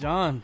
John,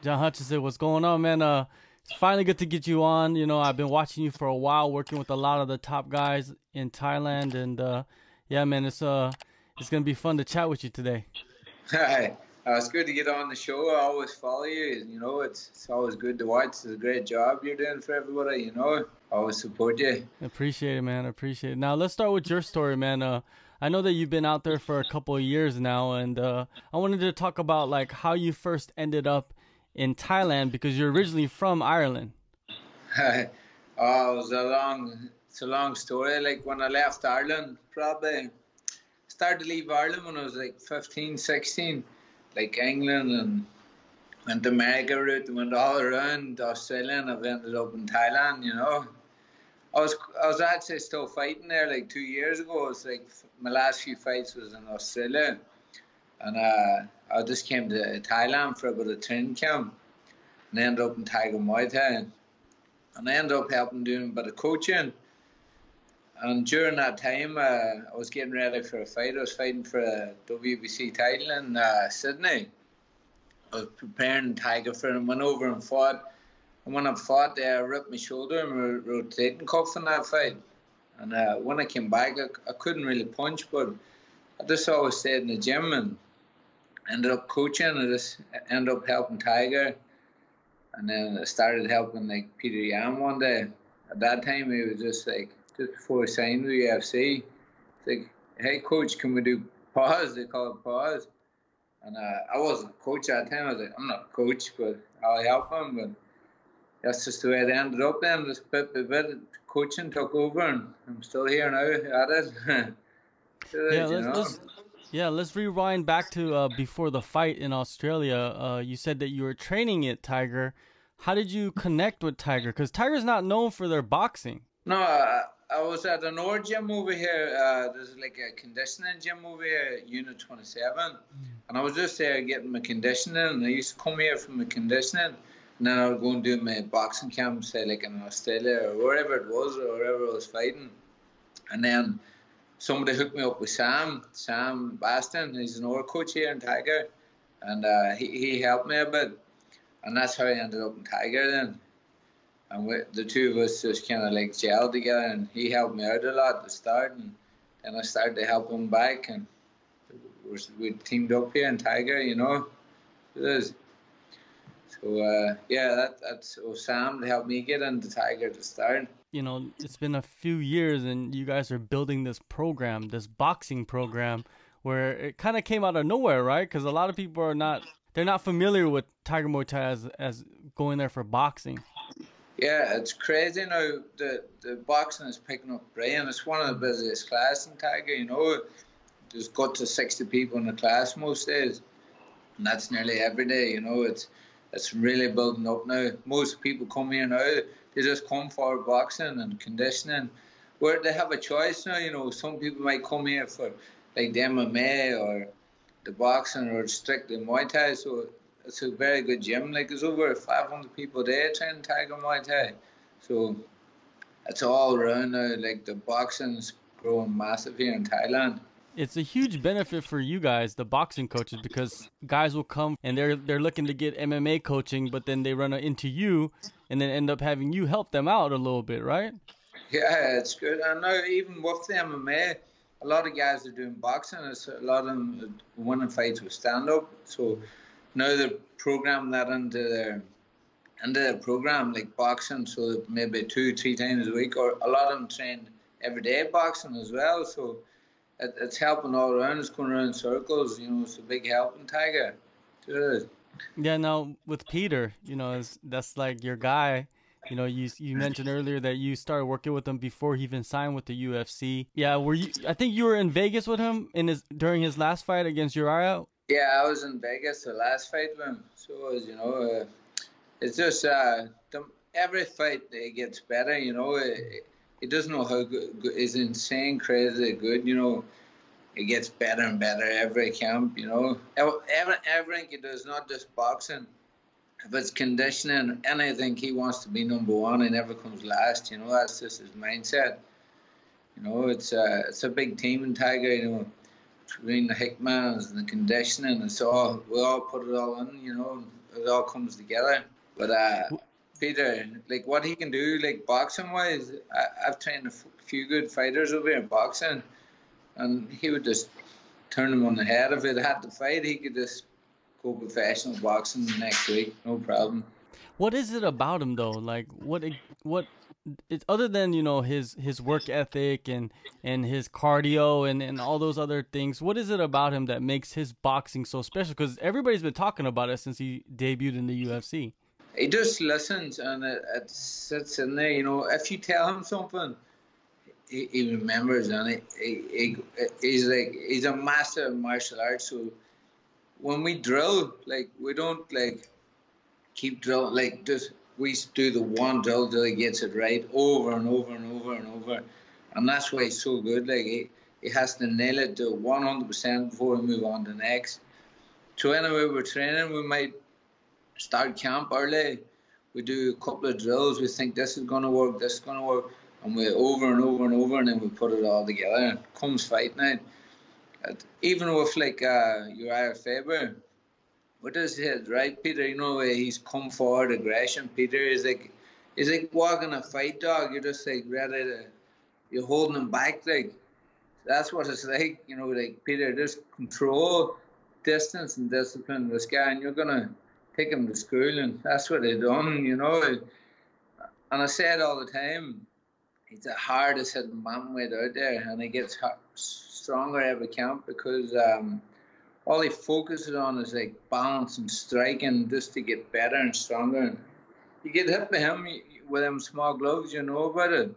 John Hutchinson, what's going on, man? Uh, it's finally good to get you on. You know, I've been watching you for a while, working with a lot of the top guys in Thailand, and uh, yeah, man, it's uh, it's gonna be fun to chat with you today. Hi. Uh, it's good to get on the show. I always follow you. You know, it's it's always good to watch. It's a great job you're doing for everybody. You know, I always support you. Appreciate it, man. Appreciate it. Now let's start with your story, man. Uh, I know that you've been out there for a couple of years now, and uh, I wanted to talk about like how you first ended up in Thailand because you're originally from Ireland. oh, it was a long, it's a long story. Like when I left Ireland, probably started to leave Ireland when I was like 15, 16, like England and went to America route, went all around Australia, and I've ended up in Thailand. You know, I was I was actually still fighting there like two years ago. It was like my last few fights was in Australia, and uh, I just came to Thailand for a bit of training camp, and I ended up in Tiger Muay Thai, and I ended up helping doing a bit of coaching. And during that time, uh, I was getting ready for a fight. I was fighting for a WBC title in uh, Sydney. I was preparing Tiger for him, went over and fought and when I fought there, I ripped my shoulder and rotating cuff in that fight. And uh, when I came back, I, I, couldn't really punch, but I just always stayed in the gym and ended up coaching. I just ended up helping Tiger. And then I started helping like Peter Yan one day. At that time, he was just like, just before he signed with UFC, like, hey, coach, can we do pause? They call it pause. And uh, I wasn't a coach at that time. I was like, I'm not a coach, but I'll help him. But that's just the way it ended up then. Just bit by bit, coaching took over, and I'm still here now at it. yeah, let's, let's, yeah, let's rewind back to uh, before the fight in Australia. Uh, you said that you were training at Tiger. How did you connect with Tiger? Because Tiger's not known for their boxing. No, I, I was at an old gym over here. Uh, there's like a conditioning gym over here, Unit 27. Mm. And I was just there getting my conditioning. And I used to come here from the conditioning and I would go and do my boxing camp, say like in Australia or wherever it was or wherever I was fighting. And then somebody hooked me up with Sam, Sam Baston. He's an old coach here in Tiger, and uh, he he helped me a bit, and that's how I ended up in Tiger then. And we, the two of us just kind of like gelled together, and he helped me out a lot to start, and then I started to help him back, and we teamed up here in Tiger, you know. It is. So uh, yeah, that, that's oh, Sam helped me get into Tiger to start. You know, it's been a few years, and you guys are building this program, this boxing program, where it kind of came out of nowhere, right? Because a lot of people are not they're not familiar with Tiger Muay Thai as as going there for boxing. Yeah, it's crazy now. The the boxing is picking up brilliant. It's one of the busiest classes in Tiger. You know, there's got to sixty people in the class most days, and that's nearly every day. You know, it's it's really building up now. Most people come here now, they just come for boxing and conditioning, where they have a choice now. You know, some people might come here for like the MMA or the boxing or strictly Muay Thai. So it's a very good gym. Like there's over 500 people there training Tiger Muay Thai. So it's all around now. Like the boxing's growing massive here in Thailand it's a huge benefit for you guys, the boxing coaches, because guys will come and they're they're looking to get MMA coaching, but then they run into you, and then end up having you help them out a little bit, right? Yeah, it's good. I know even with the MMA, a lot of guys are doing boxing. It's a lot of them winning fights with stand up. So now they're programming that into their into their program, like boxing. So maybe two, three times a week, or a lot of them train every day boxing as well. So it, it's helping all around. It's going around circles. You know, it's a big helping Tiger. Yeah. Now with Peter, you know, that's like your guy. You know, you you mentioned earlier that you started working with him before he even signed with the UFC. Yeah, were you? I think you were in Vegas with him in his during his last fight against Urijah. Yeah, I was in Vegas the last fight with him. So was, you know, uh, it's just uh, the, every fight it gets better. You know, it, he doesn't know how good, is insane, crazy good. You know, it gets better and better every camp. You know, every, everything he does, not just boxing. If it's conditioning, anything he wants to be number one, he never comes last. You know, that's just his mindset. You know, it's a it's a big team in Tiger. You know, between the Hickmans and the conditioning. It's all we all put it all in, you know. It all comes together. But uh, Peter, like what he can do, like boxing wise, I, have trained a few good fighters over here in boxing, and he would just turn them on the head. If it had to fight, he could just go professional boxing next week, no problem. What is it about him though? Like what what it's other than you know his his work ethic and and his cardio and and all those other things what is it about him that makes his boxing so special because everybody's been talking about it since he debuted in the ufc he just listens and it, it sits in there you know if you tell him something he, he remembers and he, he, he's like he's a master of martial arts so when we drill like we don't like keep drilling like just we do the one drill till he gets it right over and over and over and over. And that's why he's so good. Like he, he has to nail it to 100% before we move on to the next. So anyway, we're training. We might start camp early. We do a couple of drills. We think this is going to work, this is going to work. And we over and over and over, and then we put it all together. And Comes fight night. Even with like uh, Urijah Faber, what is his right, Peter? You know, where he's come forward aggression. Peter is like, he's like walking a fight dog. You're just like ready to, you're holding him back. Like that's what it's like. You know, like Peter, just control, distance, and discipline this guy, and you're gonna take him to school, and that's what they done. You know, and I say it all the time. He's the hardest hitting man weight out there, and he gets stronger every camp because. um all he focuses on is like balance and striking just to get better and stronger. And you get hit by him with them small gloves, you know about it.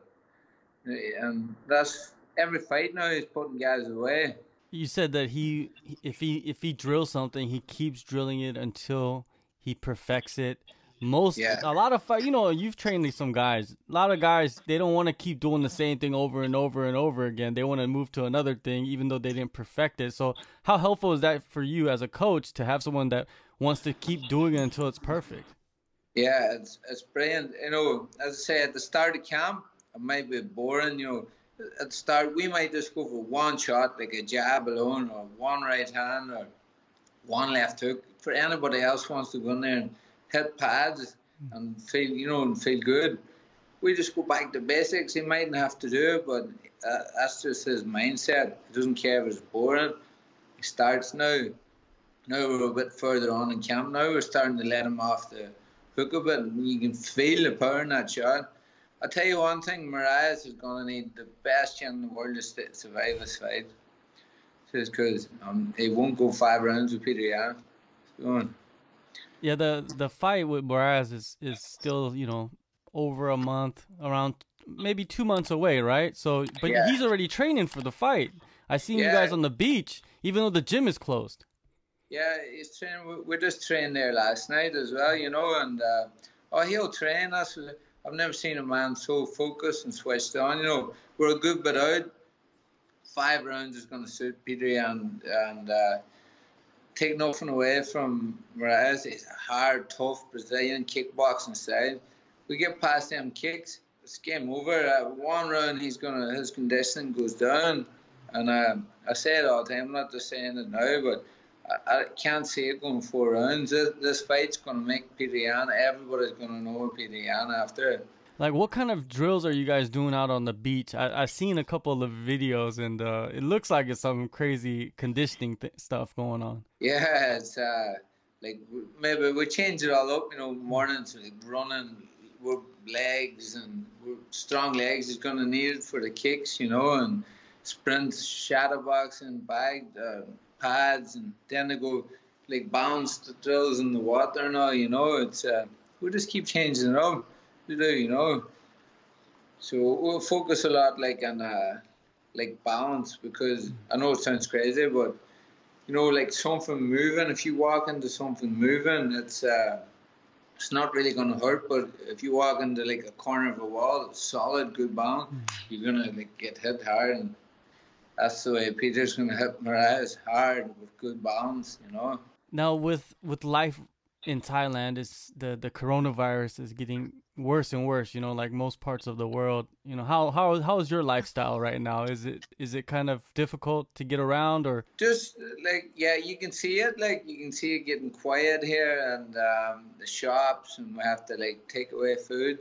And that's every fight now he's putting guys away. You said that he, if he if he drills something, he keeps drilling it until he perfects it. Most yeah. a lot of fight you know you've trained some guys. A lot of guys they don't want to keep doing the same thing over and over and over again. They want to move to another thing even though they didn't perfect it. So how helpful is that for you as a coach to have someone that wants to keep doing it until it's perfect? Yeah it's it's brilliant. You know as i say at the start of camp it might be boring you know. At the start we might just go for one shot like a jab alone or one right hand or one left hook for anybody else wants to go in there and hit pads and feel, you know, and feel good. We just go back to basics. He mightn't have to do it, but uh, that's just his mindset. He doesn't care if it's boring. He starts now. Now we're a bit further on in camp. Now we're starting to let him off the hook a bit, you can feel the power in that shot. I'll tell you one thing, Moraes is going to need the best in the world to survive this fight. Just because um, he won't go five rounds with Peter Yan. Going. Yeah, the the fight with Moraes is is still you know over a month, around maybe two months away, right? So, but yeah. he's already training for the fight. I seen yeah. you guys on the beach, even though the gym is closed. Yeah, he's training. We just trained there last night as well, you know, and uh, oh, he'll train us. I've never seen a man so focused and switched on. You know, we're a good bit out. Five rounds is going to suit Peter and and uh, take nothing away from Moraes. He's a hard, tough Brazilian kickboxing style. We get past them kicks, it's game over. Uh, one round, he's gonna his conditioning goes down, and uh, I say it all the time. I'm not just saying it now, but I, can't see it going four rounds. This, fight's gonna make Peter Yan. Everybody's gonna know Peter Yan after it. Like, what kind of drills are you guys doing out on the beach? I, I've seen a couple of videos, and uh, it looks like it's some crazy conditioning th- stuff going on. Yeah, it's uh, like maybe we change it all up. You know, mornings like running, with legs and strong legs is going to need it for the kicks. You know, and sprints, shadow boxing, bag uh, pads, and then they go like bounce drills in the water all. You know, it's uh, we just keep changing it up to do, you know. So we'll focus a lot like on uh, like balance because I know it sounds crazy, but you know, like something moving. If you walk into something moving, it's uh, it's not really going to hurt. But if you walk into like a corner of a wall, solid, good balance, mm. you're gonna like get hit hard, and that's the way Peter's gonna hit Moraes hard with good balance, you know. Now with with life in Thailand is the the coronavirus is getting worse and worse. You know, like most parts of the world. You know, how how how is your lifestyle right now? Is it is it kind of difficult to get around or? Just like yeah, you can see it. Like you can see it getting quiet here, and um, the shops, and we have to like take away food.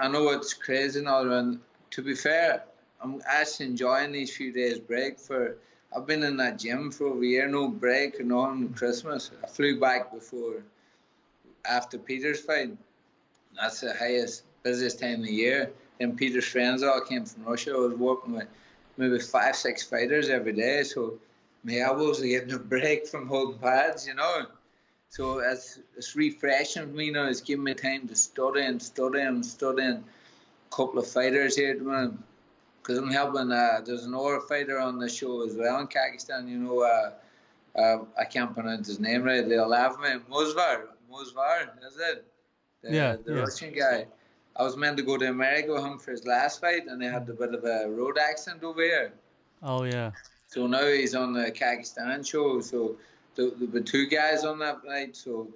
I know it's crazy all, and to be fair, I'm actually enjoying these few days break for. I've been in that gym for over a year, no break, no on Christmas. I flew back before, after Peter's fight. That's the highest, busiest time of the year. And Peter's friends all came from Russia. I was working with maybe five, six fighters every day. So my elbows are getting a break from holding pads, you know. So it's, it's refreshing for me now. It's giving me time to study and study and study and a couple of fighters here. Because I'm helping, uh, there's an Aura fighter on the show as well in Kazakhstan, you know. Uh, uh, I can't pronounce his name right. They'll laugh me. Movsar. Movsar, is it? The, yeah, the yeah. Russian guy. I was meant to go to America with him for his last fight, and they had a bit of a road accident over here. Oh yeah. So now he's on the Kazakhstan show. So there were two guys on that night. So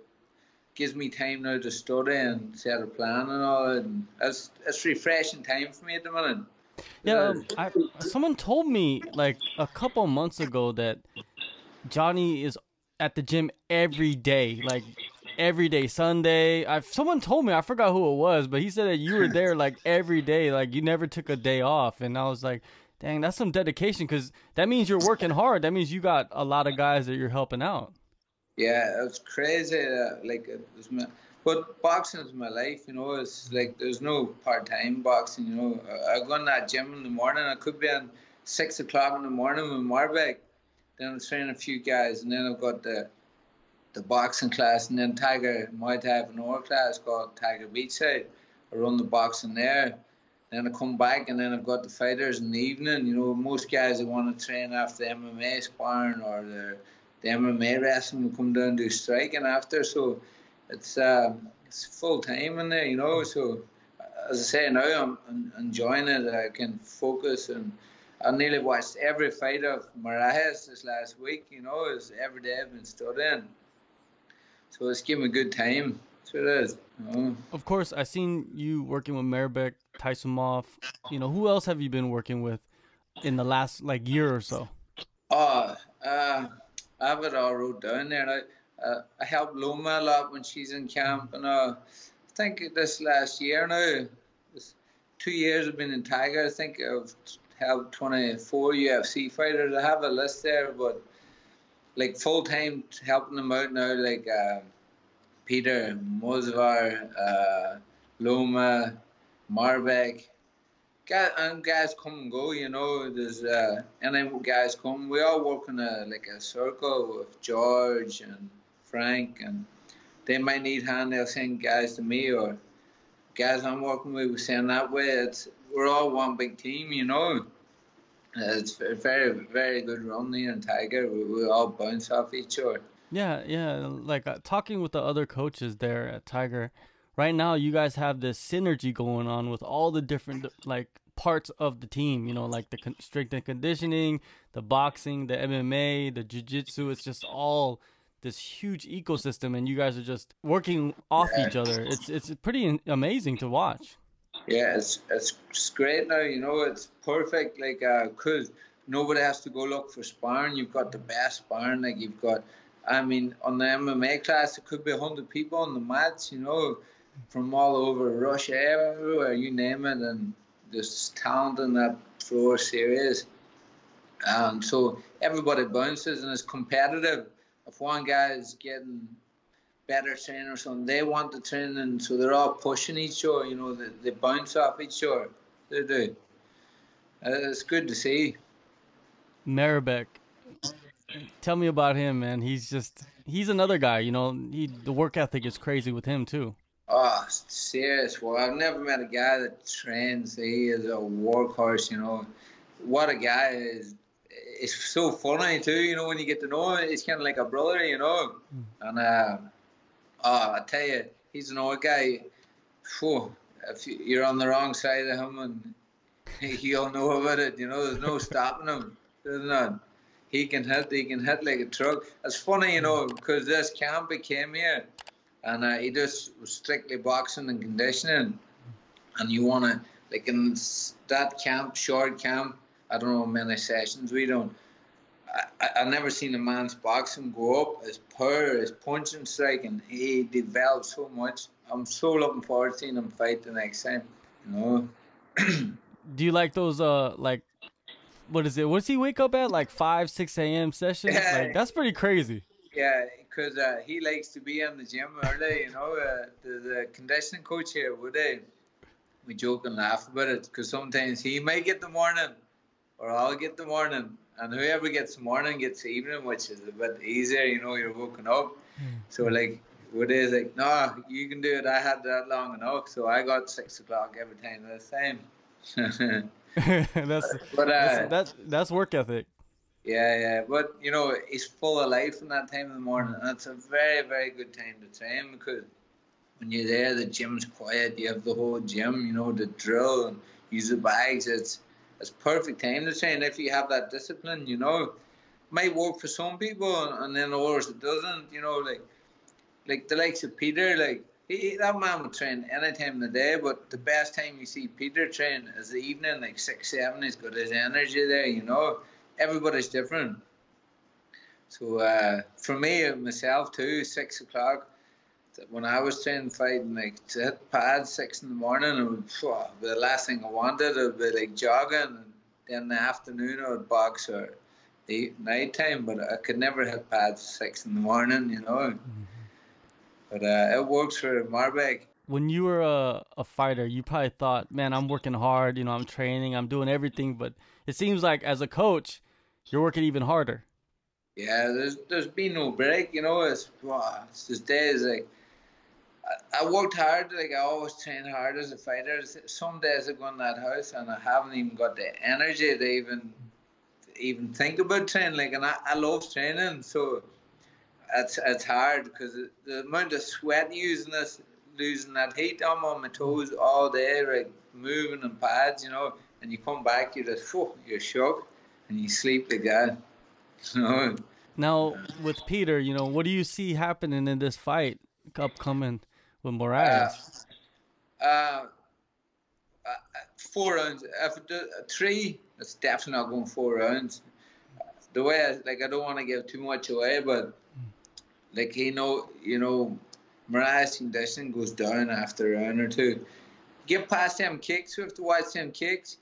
gives me time now to study and set a plan and all. And it's it's refreshing time for me at the moment. Yeah, um, I, someone told me like a couple months ago that Johnny is at the gym every day, like every day, Sunday. I someone told me I forgot who it was, but he said that you were there like every day, like you never took a day off, and I was like, dang, that's some dedication because that means you're working hard. That means you got a lot of guys that you're helping out. Yeah, it was crazy. Uh, like, it was my, but boxing is my life. You know, it's like there's no part time boxing. You know, I, I go in that gym in the morning. I could be on six o'clock in the morning with Mairbek. Then I'm training a few guys, and then I've got the the boxing class, and then Tiger Thai have an hour class called Tiger Beachside. I run the boxing there. Then I come back, and then I've got the fighters in the evening. You know, most guys that want to train after MMA sparring or the the MMA wrestling will come down and do striking after. So it's um, it's full time in there, you know. So as I say now, I'm, enjoying it. I can focus and. I nearly watched every fight of Moraes this last week. You know, it's every day I've been studying. So let's give him a good time. That's what it is. Know? Of course, I've seen you working with Mairbek, Taisumov. You know, who else have you been working with in the last like year or so? Oh, uh, I have it all wrote down there. I, uh, I helped Loma a lot when she's in camp, and uh, I think this last year now, this two years I've been in Tiger. I think I've helped 24 UFC fighters. I have a list there, but like full time helping them out now, like uh, Peter Mosvar, uh, Loma, Mairbek. Guys, and guys come and go, you know. There's uh, and then guys come. We all work in a like a circle with George and Frank, and they might need hand. They'll send guys to me, or guys I'm working with. We send that way. It's we're all one big team, you know. It's a very, very good run there in Tiger. We, we all bounce off each other. Yeah, yeah. Like uh, talking with the other coaches there at Tiger, right now you guys have this synergy going on with all the different like parts of the team. You know, like the con- strength and conditioning, the boxing, the MMA, the jiu-jitsu. It's just all this huge ecosystem, and you guys are just working off Yeah. each other. It's it's pretty amazing to watch. Yeah, it's, it's it's great now. You know, it's perfect. Like, uh, cause nobody has to go look for sparring. You've got the best sparring. Like, you've got. I mean, on the MMA class, it could be hundred people on the mats. You know, from all over Russia, everywhere, you name it, and there's talent in that floor series. And so everybody bounces and it's competitive. If one guy is getting better trainers or something, they want the training, so they're all pushing each other. You know, they, they bounce off each other. They do. Uh, It's good to see. Mairbek, tell me about him, man. He's just he's another guy. You know, he the work ethic is crazy with him too. Oh, serious. Well, I've never met a guy that trains. He is a workhorse. You know, what a guy is. It's so funny too. You know, when you get to know him, It's kind of like a brother. You know, and uh, oh, I tell you, he's an old guy. Phew, if you- you're on the wrong side of him, and he'll know about it. You know, there's no stopping him. There's none. He can hit. He can hit like a truck. It's funny, you know, because this camp came here. and uh, he just was strictly boxing and conditioning. And you want to like in that camp, short camp. I don't know how many sessions we don't. I, I, never seen a man's boxing go up, as power, his punching strike, and he developed so much. I'm so looking forward to seeing him fight the next time. You know. Do you like those uh like what is it? What does he wake up at? Like five, six a.m. sessions? Yeah. Like that's pretty crazy. Yeah, because uh, he likes to be in the gym early. You know, uh, the, the conditioning coach here would they? We joke and laugh about it because sometimes he might get the morning, or I'll get the morning, and whoever gets morning gets evening, which is a bit easier. You know, you're woken up. Mm. So like, what is like, no, you can do it. I had that long enough, so I got six o'clock every time this time. that's but uh, that's, that's that's work ethic. Yeah, yeah, but you know it's full of life in that time of the morning, and it's a very, very good time to train because when you're there, the gym's quiet. You have the whole gym, you know, the drill and use the bags. It's it's perfect time to train if you have that discipline. You know, might work for some people, and then others it doesn't. You know, like like the likes of Peter, like he, that man would train any time of the day, but the best time you see Peter train is the evening, like six, seven. He's got his energy there, you know. Everybody's different. So uh, for me, myself too, six o'clock. When I was training fighting, like to hit pads six in the morning, it would, phew, the last thing I wanted would be like jogging, and then in the afternoon I would box or the night time. But I could never hit pads six in the morning, you know. Mm-hmm but uh, it works for Mairbek. When you were a, a fighter, you probably thought, man, I'm working hard, you know, I'm training, I'm doing everything, but it seems like as a coach, you're working even harder. Yeah, there's there's been no break, you know, it's, wow, it's just days like I, worked hard, like I always train hard as a fighter. Some days I go in that house and I haven't even got the energy to even even think about training. Like, and I, I love training, so it's it's hard because the amount of sweat using this, losing that heat, I'm on my toes all day, like moving in pads, you know, and you come back, you're just, you're shook, and you sleep like that. Now with Peter, you know, what do you see happening in this fight upcoming with Moraes? Uh, uh, uh, four rounds. If it, three, it's definitely not going four rounds. The way, I, like, I don't want to give too much away, but like he know, you know, Moraes condition goes down after a round or two. Get past them kicks, we have to watch them kicks.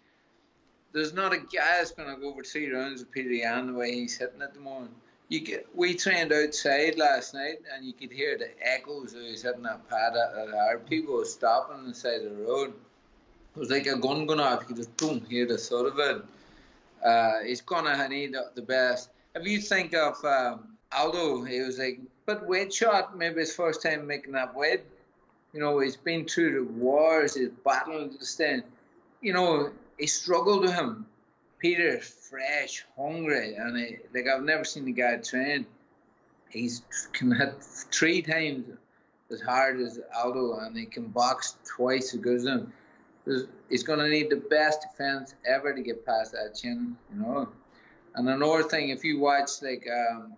There's not a guy that's going to go over three rounds with Peter Yan the way he's hitting at the moment. You get, we trained outside last night, and you could hear the echoes of he's hitting that pad at, hard. People were stopping on the side of the road. It was like a gun going off. You just boom, hear the thud of it. Uh, he's gonna need the best. If you think of um, Aldo, he was like but weight shot, maybe his first time making that weight. You know, he's been through the wars, he's battled this thing. You know, he struggled with him. Peter's fresh, hungry, and he, like I've never seen the guy train. He's can hit three times as hard as Aldo, and he can box twice as good as him. He's going to need the best defense ever to get past that chin, you know. And another thing, if you watch like um,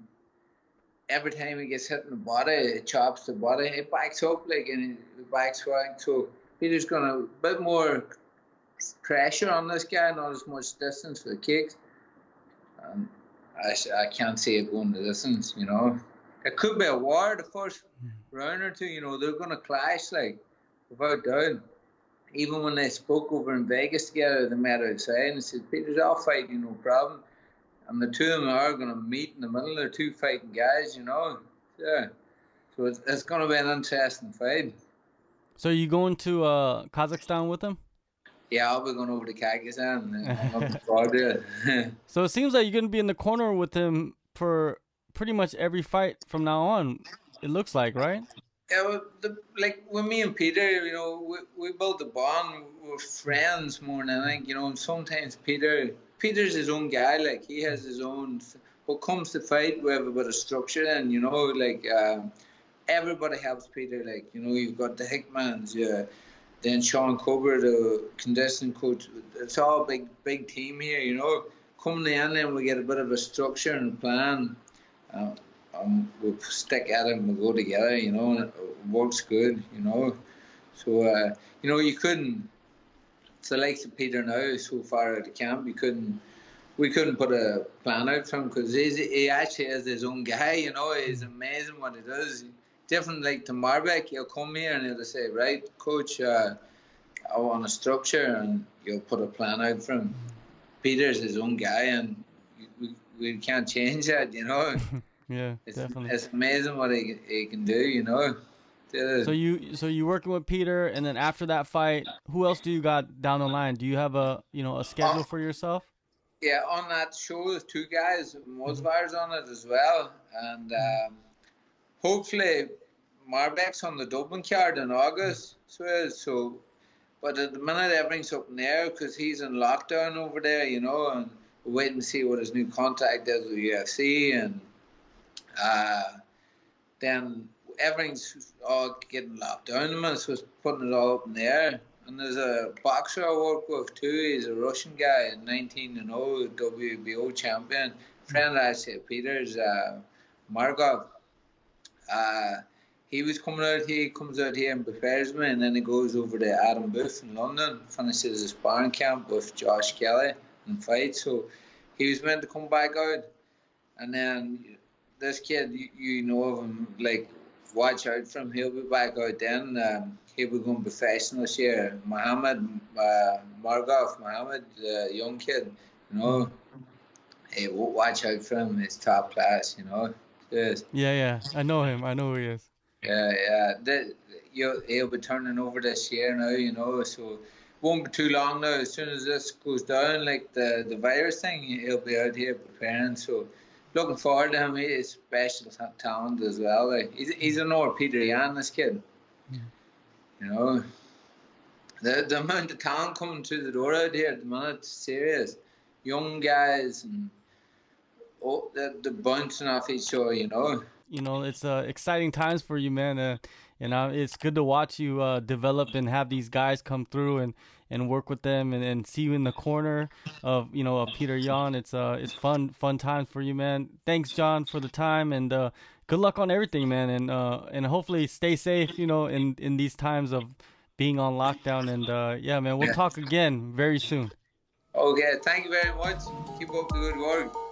every time he gets hit in the body, it chops the body, it backs up like and it backs back. So Peter's got a bit more pressure on this guy, not as much distance for the kicks. Um, I, I can't see it going the distance, you know. It could be a war the first round or two, you know, they're going to clash, like, without doubt. Even when they spoke over in Vegas together, they met outside and said, Peter's, I'll fight you, no problem and the two of them are going to meet in the middle. They're two fighting guys, you know. Yeah. So it's, it's going to be an interesting fight. So are you going to uh, Kazakhstan with them? Yeah, I'll be going over to Kazakhstan. so it seems like you're going to be in the corner with him for pretty much every fight from now on. It looks like, right? Yeah, well, the, like with me and Peter, you know, we, we built a bond. We're friends more than I think, you know. And sometimes Peter Peter's his own guy. Like he has his own. What comes to fight, we have a bit of structure, and you know, like um, everybody helps Peter. Like you know, you've got the Hickmans, yeah. Then Sean Cooper, the conditioning coach. It's all a big, big team here. You know, coming in, and we get a bit of a structure and plan. Uh, um, we stick at it and we'll go together, you know, and it works good, you know. So, uh, you know, you couldn't, it's the likes of Peter now, so far out of camp, you couldn't, we couldn't put a plan out for him because he actually is his own guy, you know, he's amazing what he does. Different like to Mairbek, he'll come here and he'll say, right, coach, uh, I want a structure and you'll put a plan out for him. Peter's his own guy and we, we can't change that, you know. yeah, it's, definitely. It's amazing what he, he can do, you know. So you so you working with Peter, and then after that fight, who else do you got down the line? Do you have a you know a schedule uh, for yourself? Yeah, on that show, there's two guys, Musvar's on it as well, and um, hopefully Mairbek's on the Dublin card in August. So, so, but at the minute everything's up in the air because he's in lockdown over there, you know, and we're waiting to see what his new contract is with UFC, and uh, then everything's all getting locked down. The minute, so it's putting it all up in the air. And there's a boxer I work with too. He's a Russian guy, 19 and 0 WBO champion. Friend I say Peter's uh, Markov. Uh, he was coming out here. He comes out here and prepares me, and then he goes over to Adam Booth in London, finishes his sparring camp with Josh Kelly and fights. So he was meant to come back out, and then this kid, you, you know of him, like watch out for him. He'll be back out then. Um, he'll be going professional this year. Mohammed uh, Margov, Mohammed, the young kid, you know. Hey, watch out for him. He's top class, you know. Yes. Yeah, yeah. I know him. I know who he is. Yeah, yeah. The, he'll, he'll be turning over this year now, you know. So won't be too long now. As soon as this goes down, like the the virus thing, he'll be out here preparing. So looking forward to him. He's special talent as well. Like he's he's another Peter Yan, this kid. Yeah. You know, the the amount of talent coming through the door out here at the minute, serious. Young guys and oh, the the bouncing off each other. You know. You know, it's uh, exciting times for you, man. Uh, and uh, it's good to watch you uh, develop and have these guys come through and and work with them and, and see you in the corner of you know of Peter Yan. It's uh it's fun fun times for you, man. Thanks, John, for the time and uh, good luck on everything, man. And uh and hopefully stay safe, you know, in in these times of being on lockdown. And uh, yeah, man, we'll yeah. talk again very soon. Okay, thank you very much. Keep up the good work.